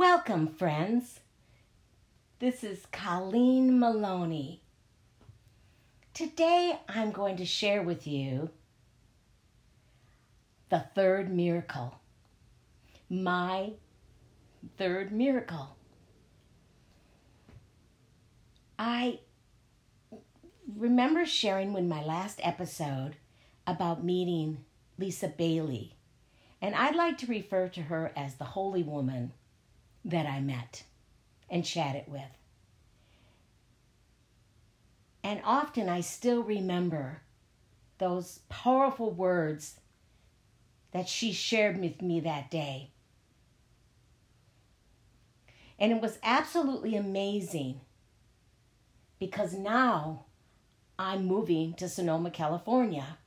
Welcome, friends. This is Colleen Maloney. Today I'm going to share with you the third miracle. My third miracle. I remember sharing in my last episode about meeting Lisa Bailey, and I'd like to refer to her as the holy woman that I met and chatted with. And often I still remember those powerful words that she shared with me that day. And it was absolutely amazing because now I'm moving to Sonoma, California.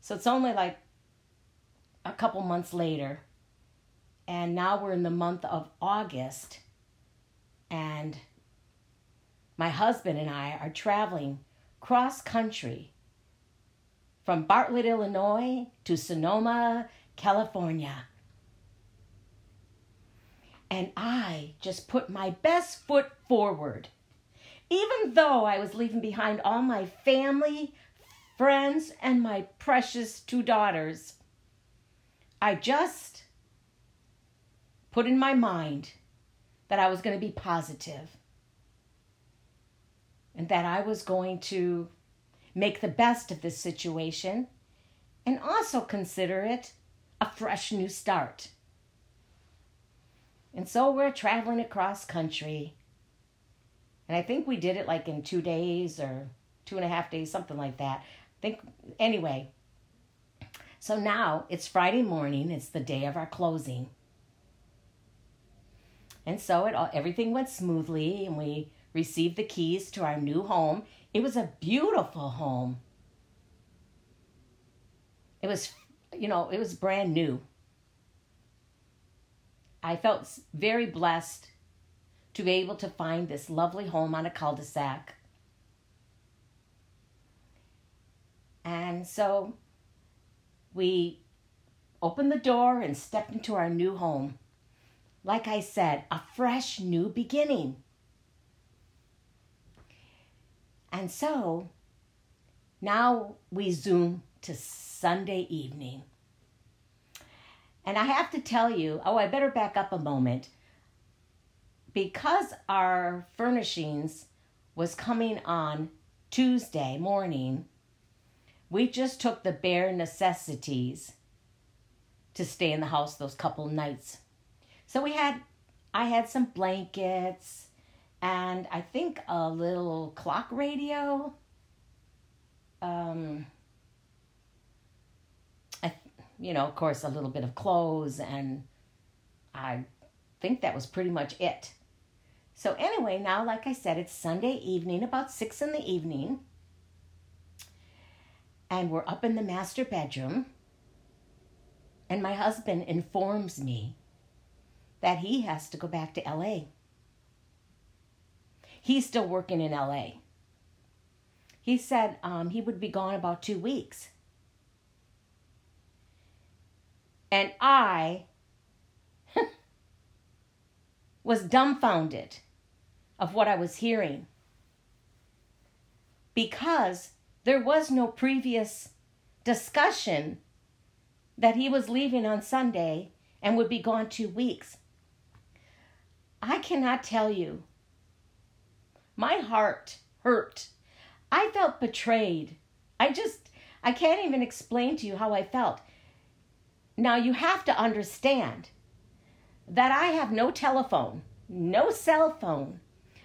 So it's only like a couple months later. And now we're in the month of August. And my husband and I are traveling cross country from Bartlett, Illinois to Sonoma, California. And I just put my best foot forward. Even though I was leaving behind all my family, friends, and my precious two daughters, I just put in my mind that I was going to be positive and that I was going to make the best of this situation and also consider it a fresh new start. And so we're traveling across country. And I think we did it like in two days or two and a half days, something like that. I think, anyway. So now it's Friday morning, it's the day of our closing. And so it all, everything went smoothly, and we received the keys to our new home. It was a beautiful home. It was, you know, it was brand new. I felt very blessed to be able to find this lovely home on a cul de sac. And so we opened the door and stepped into our new home. Like I said, a fresh new beginning. And so now we zoom to Sunday evening. And I have to tell you, oh, I better back up a moment. Because our furnishings was coming on Tuesday morning, we just took the bare necessities to stay in the house those couple nights. So we had, I had some blankets and I think a little clock radio. Um, you know, of course, a little bit of clothes, and I think that was pretty much it. So, anyway, now, like I said, it's Sunday evening, about six in the evening, and we're up in the master bedroom. And my husband informs me that he has to go back to LA. He's still working in LA. He said um, he would be gone about two weeks. And I was dumbfounded of what I was hearing because there was no previous discussion that he was leaving on Sunday and would be gone two weeks. I cannot tell you. My heart hurt. I felt betrayed. I just, I can't even explain to you how I felt. Now you have to understand that I have no telephone, no cell phone,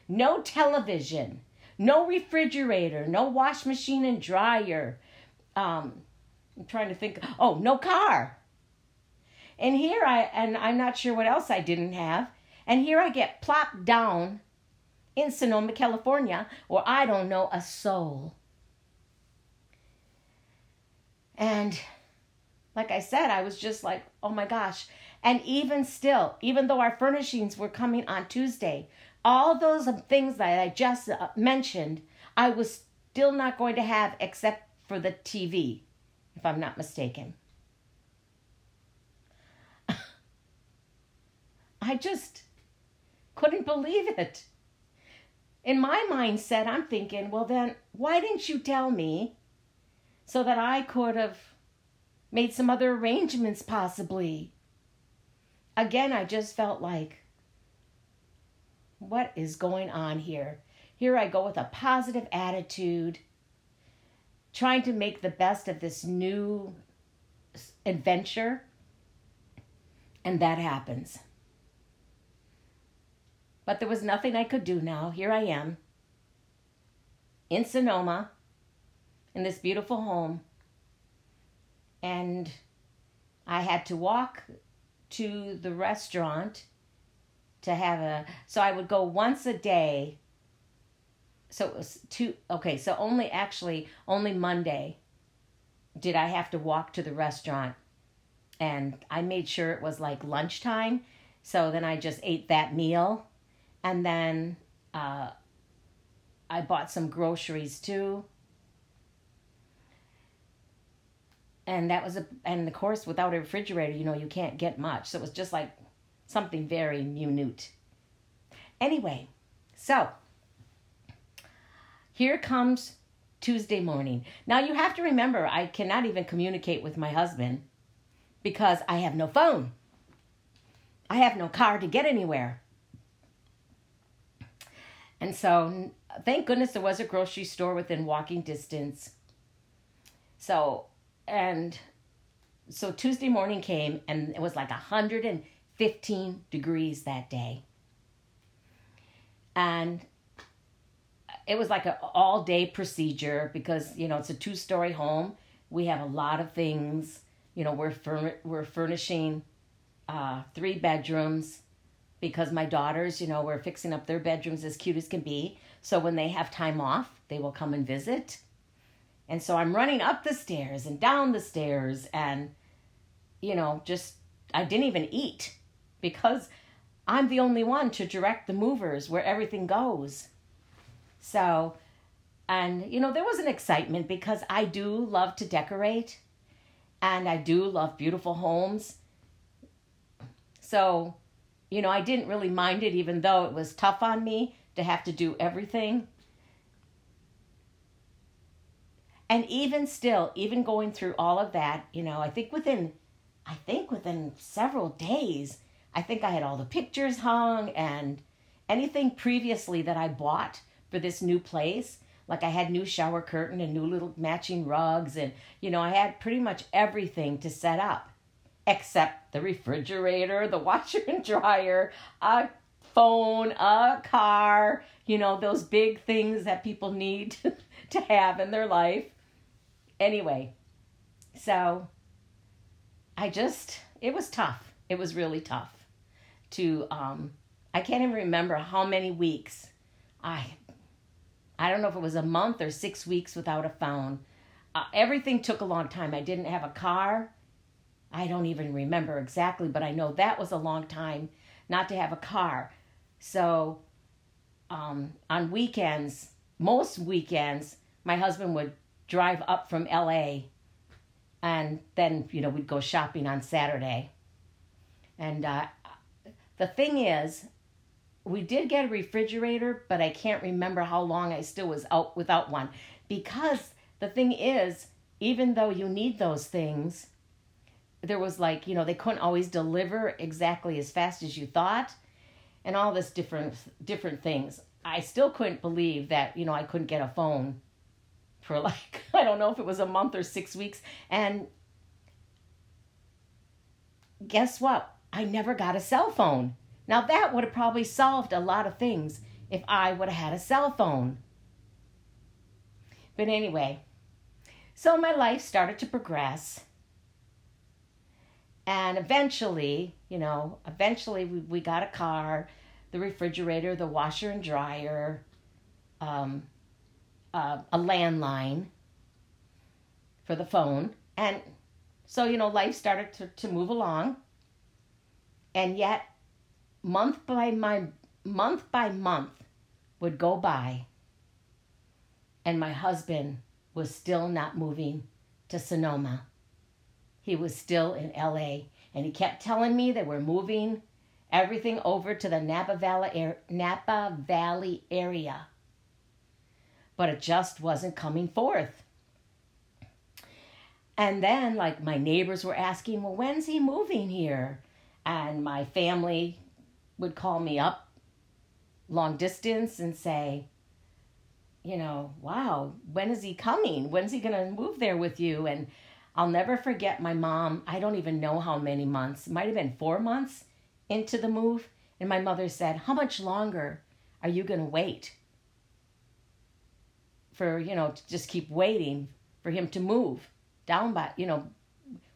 no television, no refrigerator, no wash machine and dryer. Um, I'm trying to think. Oh, no car. And here I, and I'm not sure what else I didn't have. And here I get plopped down in Sonoma, California, where I don't know a soul. And like I said, I was just like, oh my gosh. And even still, even though our furnishings were coming on Tuesday, all those things that I just uh, mentioned, I was still not going to have except for the TV, if I'm not mistaken. I just, couldn't believe it. In my mindset, I'm thinking, well, then why didn't you tell me so that I could have made some other arrangements possibly? Again, I just felt like, what is going on here? Here I go with a positive attitude, trying to make the best of this new adventure, and that happens. But there was nothing I could do now. Here I am in Sonoma in this beautiful home. And I had to walk to the restaurant to have a so I would go once a day. So it was two okay, so only actually only Monday did I have to walk to the restaurant and I made sure it was like lunchtime. So then I just ate that meal and then uh, I bought some groceries too. And that was a, and of course, without a refrigerator, you know, you can't get much. So it was just like something very minute. Anyway, so here comes Tuesday morning. Now you have to remember, I cannot even communicate with my husband because I have no phone. I have no car to get anywhere. And so, thank goodness there was a grocery store within walking distance. So, and so Tuesday morning came and it was like 115 degrees that day. And it was like an all day procedure because, you know, it's a two story home. We have a lot of things. You know, we're, fur- we're furnishing uh, three bedrooms because my daughters, you know, were fixing up their bedrooms as cute as can be. So when they have time off, they will come and visit. And so I'm running up the stairs and down the stairs and, you know, just, I didn't even eat because I'm the only one to direct the movers where everything goes. So, and, you know, there was an excitement because I do love to decorate and I do love beautiful homes. So, you know, I didn't really mind it, even though it was tough on me to have to do everything. And even still, even going through all of that, you know, I think within, I think within several days, I think I had all the pictures hung and anything previously that I bought for this new place. Like I had new shower curtain and new little matching rugs, and you know, I had pretty much everything to set up except the refrigerator, the washer and dryer, a phone, a car, you know, those big things that people need to have in their life. Anyway, so I just, it was tough. It was really tough to, um, I can't even remember how many weeks I, I don't know if it was a month or six weeks without a phone. Uh, everything took a long time. I didn't have a car. I don't even remember exactly, but I know that was a long time not to have a car. So um, on weekends, most weekends, my husband would drive up from LA and then, you know, we'd go shopping on Saturday. And uh, the thing is, we did get a refrigerator, but I can't remember how long I still was out without one. Because the thing is, even though you need those things, there was like you know they couldn't always deliver exactly as fast as you thought and all this different different things. I still couldn't believe that you know i couldn't get a phone for like i don't know if it was a month or six weeks and guess what? I never got a cell phone. Now that would have probably solved a lot of things if i would have had a cell phone. But anyway so my life started to progress and eventually, you know, eventually we, we got a car, the refrigerator, the washer and dryer, um, uh, a landline for the phone. And so, you know, life started to, to move along. And yet, month by my month by month would go by and my husband was still not moving to Sonoma he was still in LA and he kept telling me that we're moving everything over to the Napa Valley, Napa Valley area. But it just wasn't coming forth. And then, like, my neighbors were asking, well, when's he moving here? And my family would call me up long distance and say, you know, wow, when is he coming? When's he going to move there with you? And I'll never forget my mom. I don't even know how many months, might have been four months into the move. And my mother said, How much longer are you going to wait? For, you know, to just keep waiting for him to move down by, you know,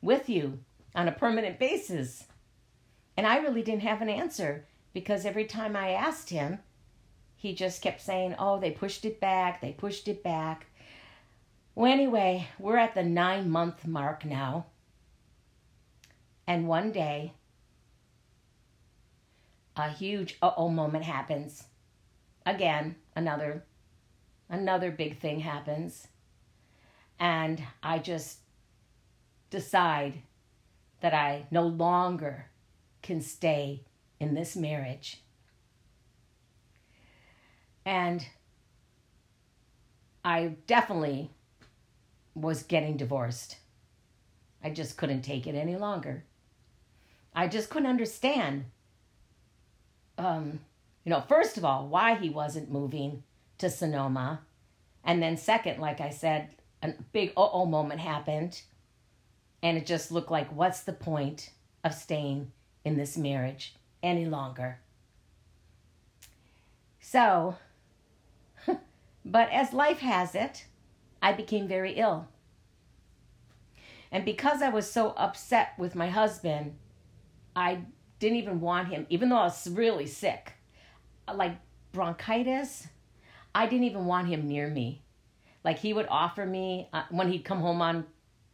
with you on a permanent basis. And I really didn't have an answer because every time I asked him, he just kept saying, Oh, they pushed it back, they pushed it back. Well, anyway, we're at the nine month mark now. And one day, a huge uh oh moment happens. Again, another another big thing happens. And I just decide that I no longer can stay in this marriage. And I definitely was getting divorced. I just couldn't take it any longer. I just couldn't understand, um, you know, first of all, why he wasn't moving to Sonoma. And then, second, like I said, a big uh oh moment happened. And it just looked like, what's the point of staying in this marriage any longer? So, but as life has it, I became very ill. And because I was so upset with my husband, I didn't even want him, even though I was really sick, like bronchitis, I didn't even want him near me. Like he would offer me, uh, when he'd come home on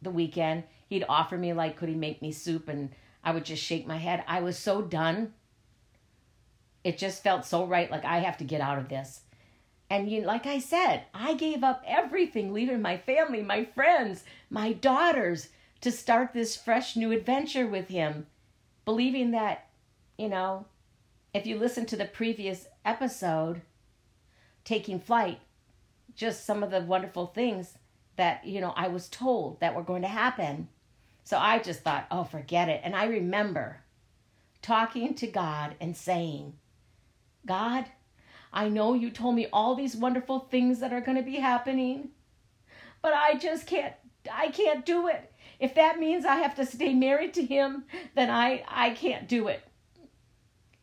the weekend, he'd offer me, like, could he make me soup? And I would just shake my head. I was so done. It just felt so right, like I have to get out of this. And you like I said, I gave up everything, leaving my family, my friends, my daughters to start this fresh new adventure with him, believing that, you know, if you listen to the previous episode, taking flight, just some of the wonderful things that, you know, I was told that were going to happen. So I just thought, oh, forget it. And I remember talking to God and saying, God, I know you told me all these wonderful things that are going to be happening, but I just can't I can't do it. If that means I have to stay married to him, then I I can't do it.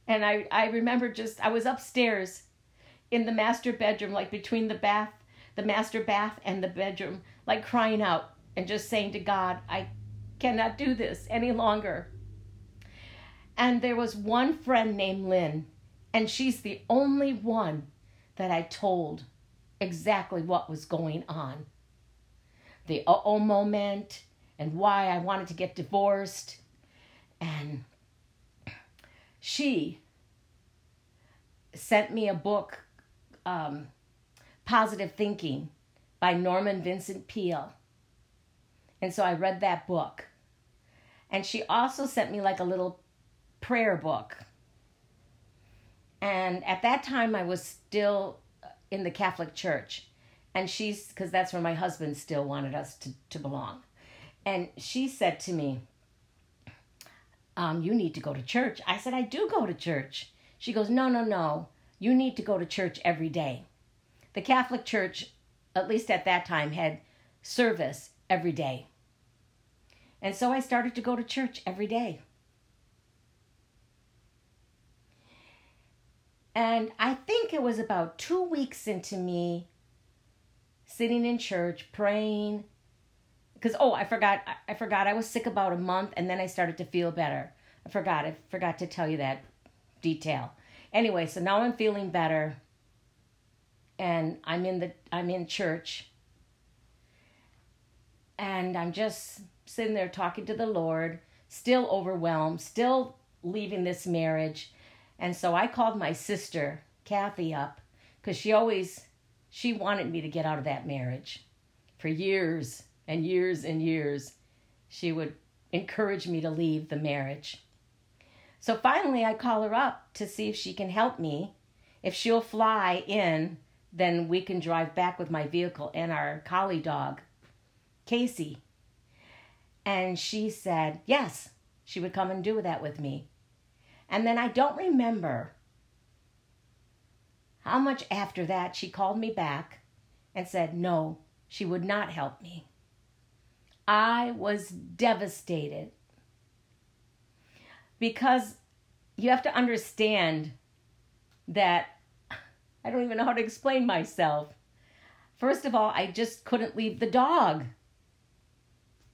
And I I remember just I was upstairs in the master bedroom like between the bath the master bath and the bedroom like crying out and just saying to God, I cannot do this any longer. And there was one friend named Lynn and she's the only one that I told exactly what was going on. The uh oh moment and why I wanted to get divorced. And she sent me a book, um, Positive Thinking by Norman Vincent Peale. And so I read that book. And she also sent me like a little prayer book and at that time, I was still in the Catholic Church. And she's, because that's where my husband still wanted us to, to belong. And she said to me, um, You need to go to church. I said, I do go to church. She goes, No, no, no. You need to go to church every day. The Catholic Church, at least at that time, had service every day. And so I started to go to church every day. And I think it was about two weeks into me sitting in church praying. Because oh, I forgot. I forgot. I was sick about a month, and then I started to feel better. I forgot. I forgot to tell you that detail. Anyway, so now I'm feeling better, and I'm in the I'm in church, and I'm just sitting there talking to the Lord, still overwhelmed, still leaving this marriage and so I called my sister, Kathy, up because she always she wanted me to get out of that marriage for years and years and years. She would encourage me to leave the marriage. So finally, I call her up to see if she can help me. If she'll fly in, then we can drive back with my vehicle and our collie dog, Casey. And she said, yes, she would come and do that with me. And then I don't remember how much after that she called me back and said, no, she would not help me. I was devastated because you have to understand that I don't even know how to explain myself. First of all, I just couldn't leave the dog.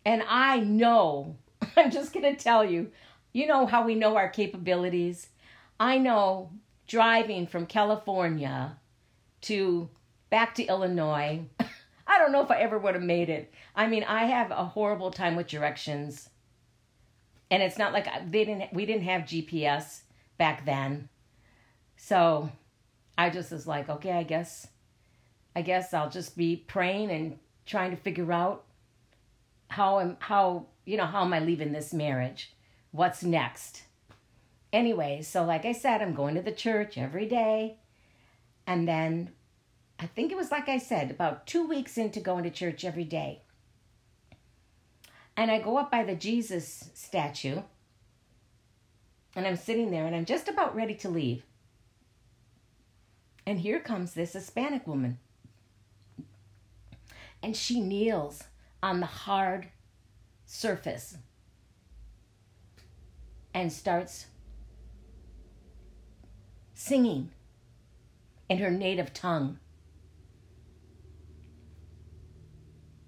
And I know, I'm just going to tell you, you know how we know our capabilities. I know driving from California to back to Illinois. I don't know if I ever would have made it. I mean, I have a horrible time with directions. And it's not like they didn't we didn't have GPS back then. So, I just was like, okay, I guess I guess I'll just be praying and trying to figure out how am how you know how am I leaving this marriage? What's next? Anyway, so like I said, I'm going to the church every day. And then I think it was like I said, about two weeks into going to church every day. And I go up by the Jesus statue. And I'm sitting there and I'm just about ready to leave. And here comes this Hispanic woman. And she kneels on the hard surface and starts singing in her native tongue.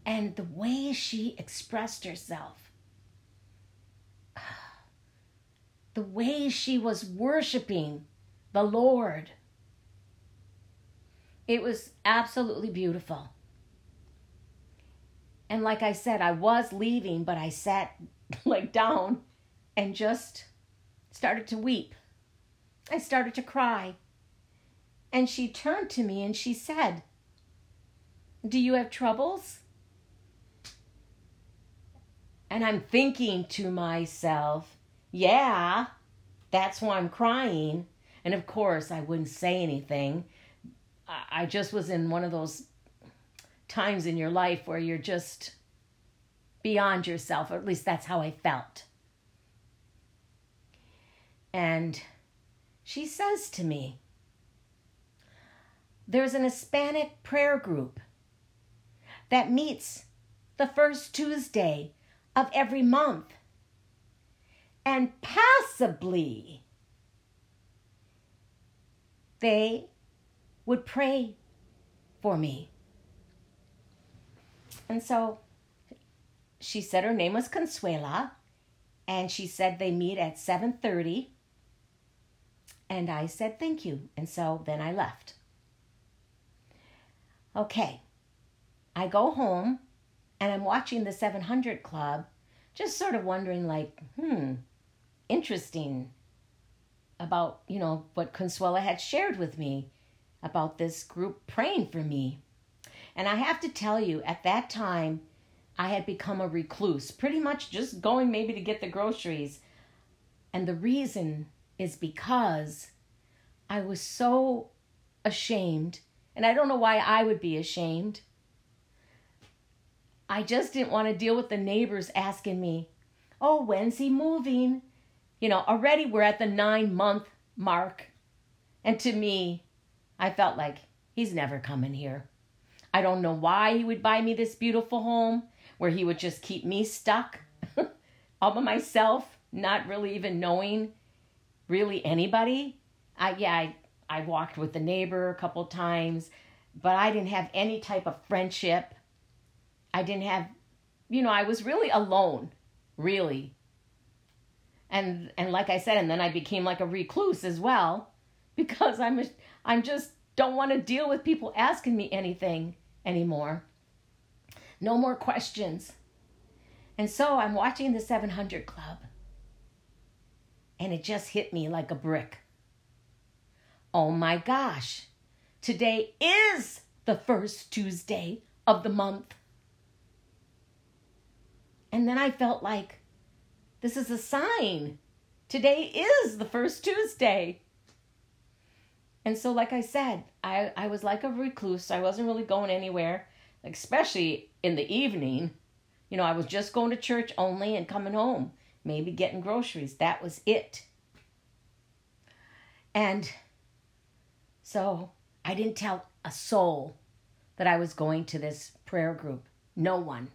And the way she expressed herself, the way she was worshiping the Lord, it was absolutely beautiful. And like I said, I was leaving, but I sat like down and just started to weep. I started to cry. And she turned to me and she said, Do you have troubles? And I'm thinking to myself, Yeah, that's why I'm crying. And of course, I wouldn't say anything. I just was in one of those times in your life where you're just beyond yourself, or at least that's how I felt. And she says to me, There's an Hispanic prayer group that meets the first Tuesday of every month. And possibly they would pray for me. And so she said her name was Consuela and she said they meet at 7:30 and I said thank you. And so then I left. Okay. I go home and I'm watching the 700 Club, just sort of wondering, like, hmm, interesting about, you know, what Consuela had shared with me about this group praying for me. And I have to tell you, at that time, I had become a recluse, pretty much just going maybe to get the groceries. And the reason is because I was so ashamed, and I don't know why I would be ashamed. I just didn't want to deal with the neighbors asking me, Oh, when's he moving? You know, already we're at the nine month mark. And to me, I felt like he's never coming here. I don't know why he would buy me this beautiful home where he would just keep me stuck all by myself, not really even knowing really anybody. I yeah, I I walked with the neighbor a couple times, but I didn't have any type of friendship. I didn't have you know, I was really alone, really. And and like I said, and then I became like a recluse as well because I'm a, I'm just don't want to deal with people asking me anything anymore. No more questions. And so I'm watching the 700 Club. And it just hit me like a brick. Oh my gosh, today is the first Tuesday of the month. And then I felt like this is a sign. Today is the first Tuesday. And so, like I said, I, I was like a recluse. I wasn't really going anywhere, especially in the evening. You know, I was just going to church only and coming home, maybe getting groceries. That was it. And so I didn't tell a soul that I was going to this prayer group. No one.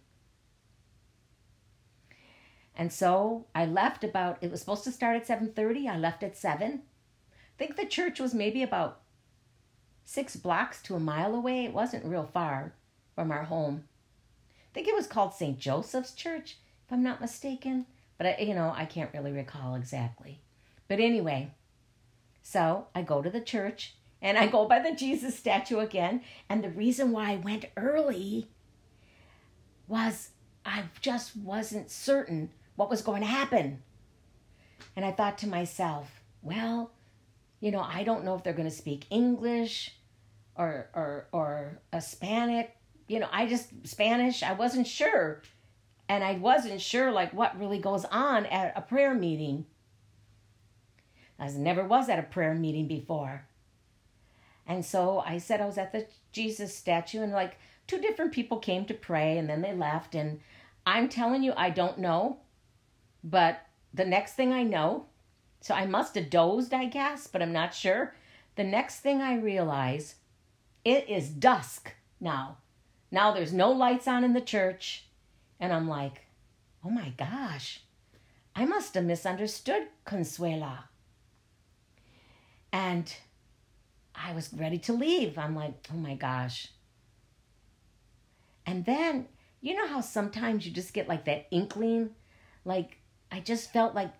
And so I left about it was supposed to start at 7:30. I left at 7. I think the church was maybe about 6 blocks to a mile away. It wasn't real far from our home. I think it was called St. Joseph's Church if I'm not mistaken, but I, you know, I can't really recall exactly. But anyway, so I go to the church and I go by the Jesus statue again, and the reason why I went early was I just wasn't certain what was going to happen. And I thought to myself, well, you know, I don't know if they're going to speak English or or or Hispanic. You know, I just Spanish. I wasn't sure, and I wasn't sure like what really goes on at a prayer meeting. I never was at a prayer meeting before, and so I said I was at the Jesus statue, and like two different people came to pray, and then they left, and I'm telling you, I don't know but the next thing I know, so I must have dozed, I guess, but I'm not sure. The next thing I realize, it is dusk now. Now there's no lights on in the church. And I'm like, oh my gosh, I must have misunderstood Consuela. And I was ready to leave. I'm like, oh my gosh. And then, you know how sometimes you just get like that inkling? Like, I just felt like,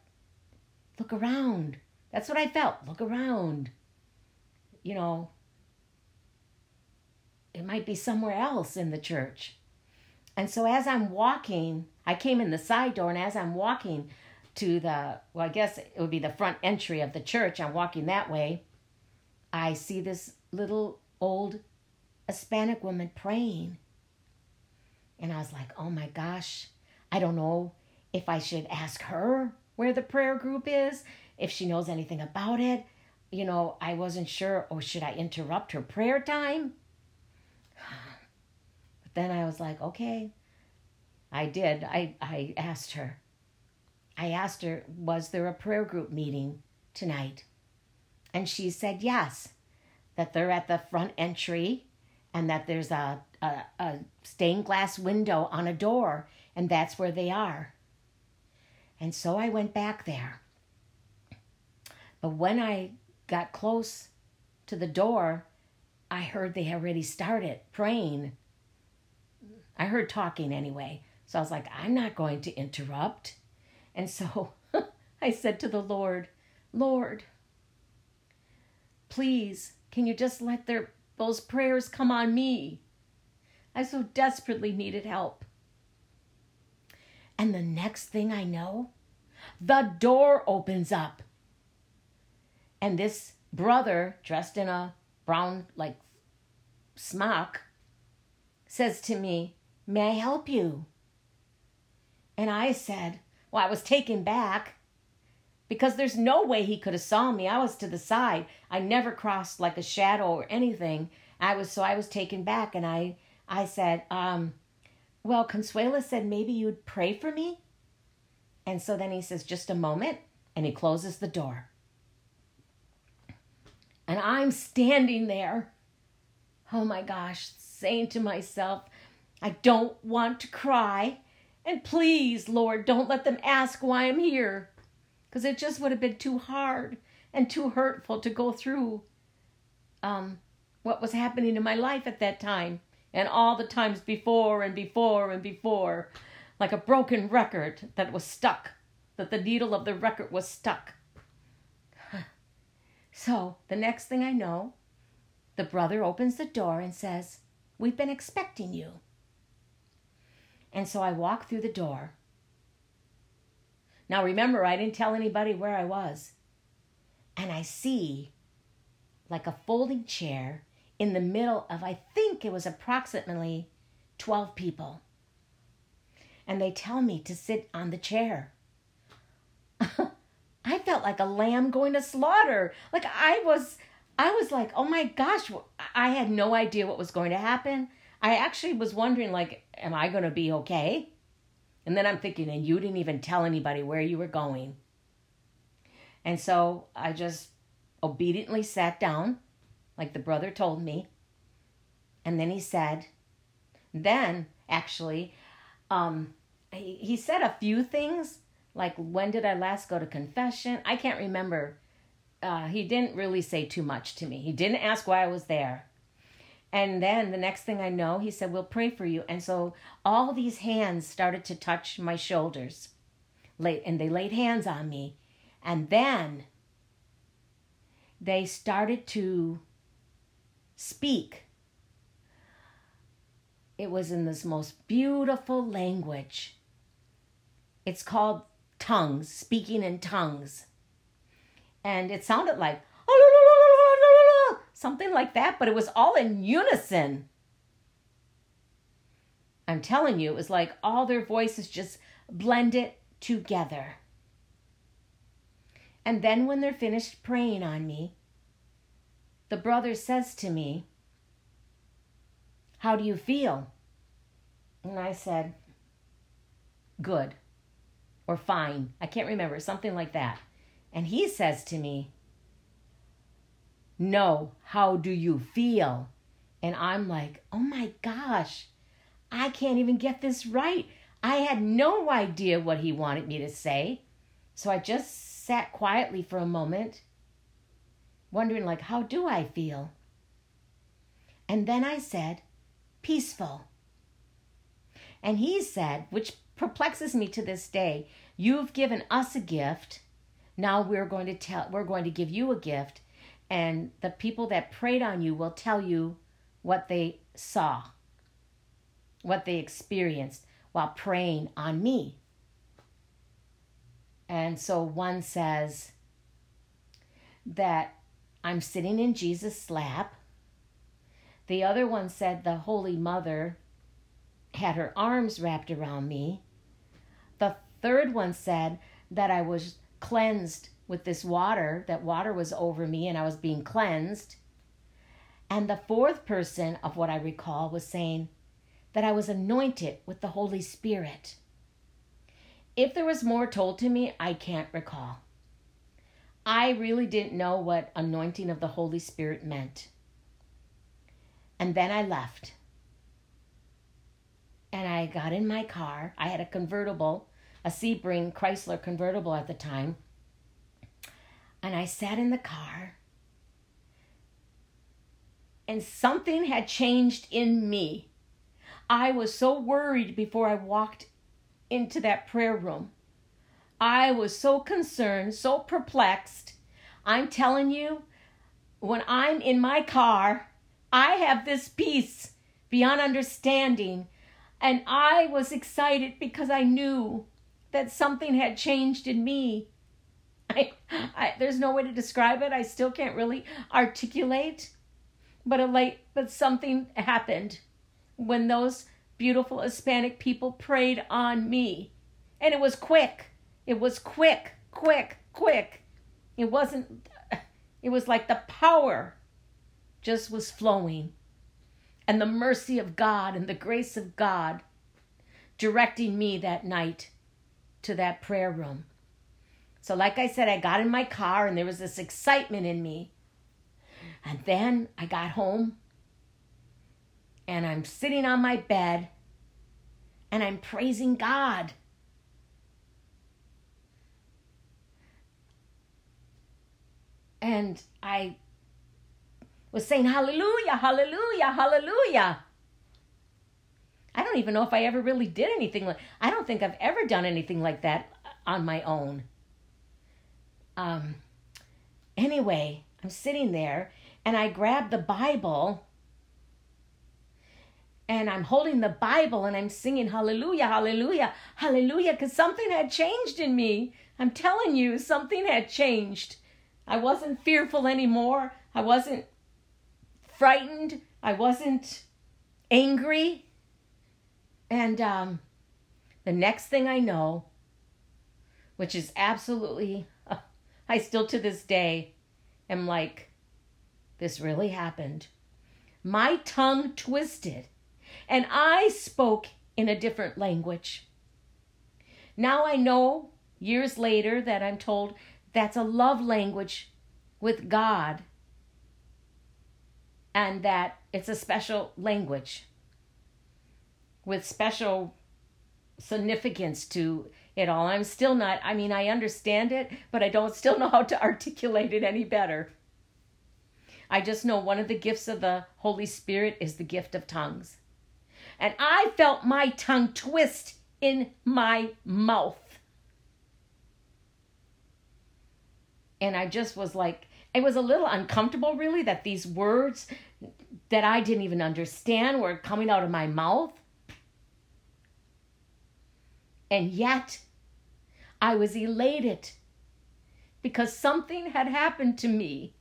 look around. That's what I felt. Look around. You know, it might be somewhere else in the church. And so as I'm walking, I came in the side door, and as I'm walking to the, well, I guess it would be the front entry of the church, I'm walking that way, I see this little old Hispanic woman praying. And I was like, oh my gosh, I don't know if I should ask her where the prayer group is, if she knows anything about it. You know, I wasn't sure, or should I interrupt her prayer time? Then I was like, okay, I did. I, I asked her. I asked her, was there a prayer group meeting tonight? And she said yes, that they're at the front entry and that there's a, a, a stained glass window on a door, and that's where they are. And so I went back there. But when I got close to the door, I heard they already started praying. I heard talking anyway. So I was like, I'm not going to interrupt. And so I said to the Lord, Lord, please, can you just let their those prayers come on me? I so desperately needed help. And the next thing I know, the door opens up. And this brother, dressed in a brown, like, smock, says to me, May I help you? And I said, Well, I was taken back because there's no way he could have saw me. I was to the side. I never crossed like a shadow or anything. I was so I was taken back and I I said, um, well, Consuela said maybe you'd pray for me. And so then he says, just a moment, and he closes the door. And I'm standing there, oh my gosh, saying to myself, I don't want to cry. And please, Lord, don't let them ask why I'm here. Because it just would have been too hard and too hurtful to go through um, what was happening in my life at that time and all the times before and before and before, like a broken record that was stuck, that the needle of the record was stuck. So the next thing I know, the brother opens the door and says, We've been expecting you. And so I walk through the door. Now remember, I didn't tell anybody where I was. And I see like a folding chair in the middle of, I think it was approximately 12 people. And they tell me to sit on the chair. I felt like a lamb going to slaughter. Like I was I was like, "Oh my gosh, I had no idea what was going to happen." I actually was wondering like, am I going to be okay? And then I'm thinking, and you didn't even tell anybody where you were going. And so I just obediently sat down, like the brother told me. And then he said, then actually, um, he, he said a few things, like, when did I last go to confession? I can't remember. Uh, he didn't really say too much to me. He didn't ask why I was there. And then the next thing I know, he said, We'll pray for you. And so all these hands started to touch my shoulders. And they laid hands on me. And then they started to speak. It was in this most beautiful language. It's called tongues, speaking in tongues. And it sounded like, something like that, but it was all in unison. I'm telling you, it was like all their voices just blended together. And then when they're finished praying on me, the brother says to me, How do you feel? And I said, Good or fine. I can't remember, something like that. And he says to me, No, how do you feel? And I'm like, Oh my gosh, I can't even get this right. I had no idea what he wanted me to say. So I just sat quietly for a moment, wondering, like, how do I feel? And then I said, peaceful. And he said, which perplexes me to this day, you've given us a gift. Now we're going to tell we're going to give you a gift and the people that prayed on you will tell you what they saw, what they experienced while praying on me. And so one says that I'm sitting in Jesus' lap. The other one said the Holy Mother had her arms wrapped around me. The third one said that I was cleansed with this water, that water was over me and I was being cleansed. And the fourth person of what I recall was saying that I was anointed with the Holy Spirit. If there was more told to me, I can't recall. I really didn't know what anointing of the Holy Spirit meant. And then I left. And I got in my car. I had a convertible, a Sebring Chrysler convertible at the time. And I sat in the car. And something had changed in me. I was so worried before I walked into that prayer room. I was so concerned, so perplexed. I'm telling you, when I'm in my car, I have this peace beyond understanding. And I was excited because I knew that something had changed in me. I, I, there's no way to describe it. I still can't really articulate, but a light, but something happened when those beautiful Hispanic people prayed on me. And it was quick. It was quick, quick, quick. It wasn't, it was like the power just was flowing. And the mercy of God and the grace of God directing me that night to that prayer room. So, like I said, I got in my car and there was this excitement in me. And then I got home and I'm sitting on my bed and I'm praising God. And I was saying, Hallelujah, Hallelujah, Hallelujah. I don't even know if I ever really did anything like I don't think I've ever done anything like that on my own. Um anyway, I'm sitting there and I grab the Bible and I'm holding the Bible and I'm singing hallelujah, hallelujah, hallelujah, because something had changed in me. I'm telling you, something had changed. I wasn't fearful anymore. I wasn't frightened. I wasn't angry. And um, the next thing I know, which is absolutely I still to this day am like, this really happened. My tongue twisted, and I spoke in a different language. Now I know, years later, that I'm told that's a love language with God and that it's a special language with special significance to it all. I'm still not, I mean, I understand it, but I don't still know how to articulate it any better. I just know one of the gifts of the Holy Spirit is the gift of tongues. And I felt my tongue twist in my mouth. And I just was like, it was a little uncomfortable, really, that these words that I didn't even understand were coming out of my mouth. And yet, I was elated because something had happened to me.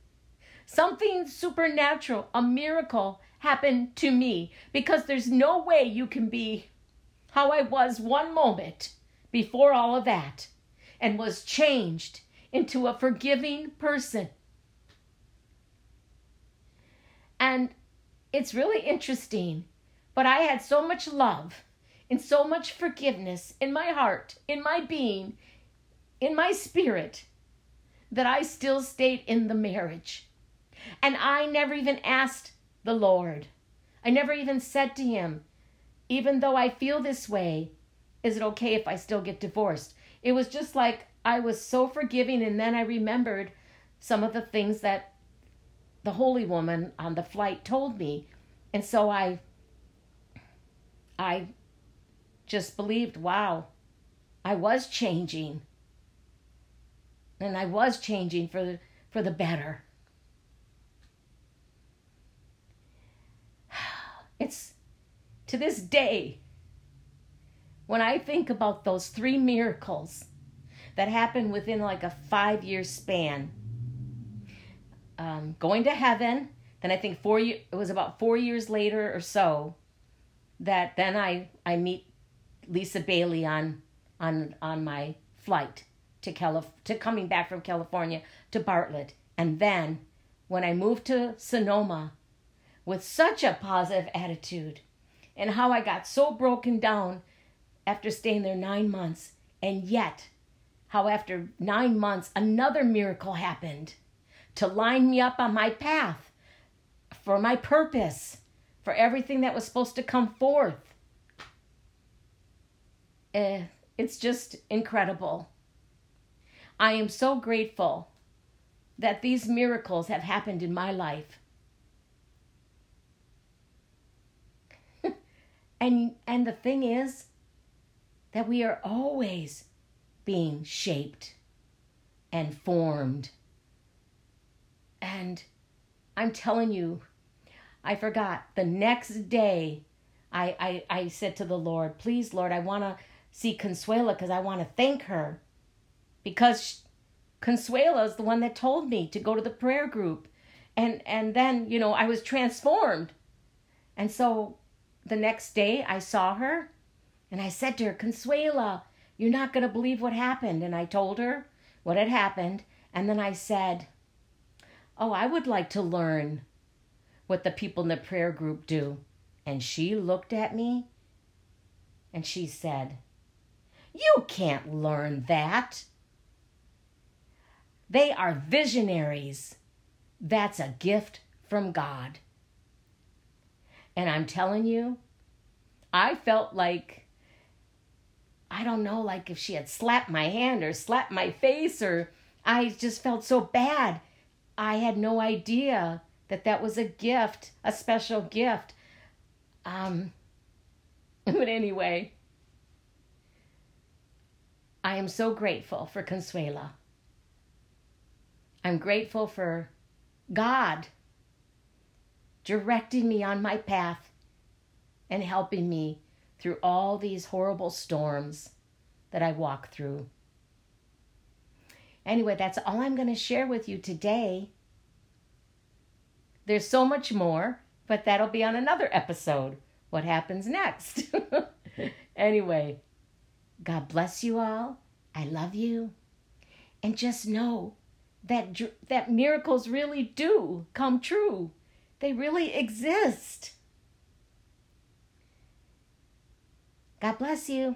Something supernatural, a miracle happened to me because there's no way you can be how I was one moment before all of that and was changed into a forgiving person. And it's really interesting, but I had so much love and so much forgiveness in my heart, in my being, in my spirit, that I still stayed in the marriage. And I never even asked the Lord. I never even said to him, even though I feel this way, is it okay if I still get divorced? It was just like I was so forgiving, and then I remembered some of the things that the holy woman on the flight told me. And so I I just believed, wow, I was changing. And I was changing for the, for the better. It's to this day, when I think about those three miracles that happened within like a five year span um, going to heaven, then I think four it was about four years later or so that then I, I meet Lisa Bailey on on on my flight to Calif- to coming back from California to Bartlett. And then when I moved to Sonoma with such a positive attitude and how I got so broken down after staying there 9 months and yet how after 9 months another miracle happened to line me up on my path for my purpose for everything that was supposed to come forth eh, it's just incredible. I am so grateful that these miracles have happened in my life. and and the thing is that we are always being shaped and formed. And I'm telling you, I forgot the next day I I, I said to the Lord, please Lord, I wanna see Consuela because I want to thank her. Because Consuela is the one that told me to go to the prayer group. And and then, you know, I was transformed. And so the next day I saw her and I said to her, Consuela, you're not going to believe what happened. And I told her what had happened. And then I said, Oh, I would like to learn what the people in the prayer group do. And she looked at me and she said, you can't learn that. They are visionaries. That's a gift from God. And I'm telling you, I felt like, I don't know, like if she had slapped my hand or slapped my face, or I just felt so bad. I had no idea that that was a gift, a special gift. Um, but anyway, I am so grateful for Consuela. I'm grateful for God directing me on my path and helping me through all these horrible storms that I walk through. Anyway, that's all I'm going to share with you today. There's so much more, but that'll be on another episode. What happens next? anyway, God bless you all. I love you. And just know that that miracles really do come true. They really exist. God bless you.